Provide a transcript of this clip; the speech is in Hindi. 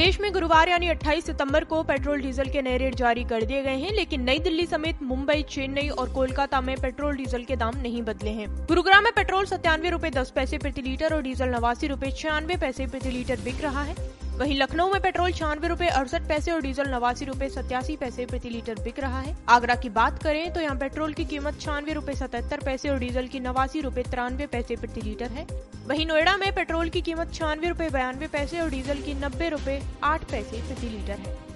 देश में गुरुवार यानी 28 सितंबर को पेट्रोल डीजल के नए रेट जारी कर दिए गए हैं, लेकिन नई दिल्ली समेत मुंबई, चेन्नई और कोलकाता में पेट्रोल डीजल के दाम नहीं बदले हैं। गुरुग्राम में पेट्रोल सत्तानवे रूपए दस पैसे प्रति लीटर और डीजल नवासी रूपए छियानवे पैसे प्रति लीटर बिक रहा है। वहीं लखनऊ में पेट्रोल छियानवे रूपए अड़सठ पैसे और डीजल नवासी रूपए सत्यासी पैसे प्रति लीटर बिक रहा है। आगरा की बात करें तो यहाँ पेट्रोल की कीमत छियानवे रूपए सतहत्तर पैसे और डीजल की नवासी रूपए तिरानवे पैसे प्रति लीटर है। वहीं नोएडा में पेट्रोल की कीमत छियानवे रूपए बयानवे पैसे और डीजल की नब्बे रूपए आठ पैसे प्रति लीटर है।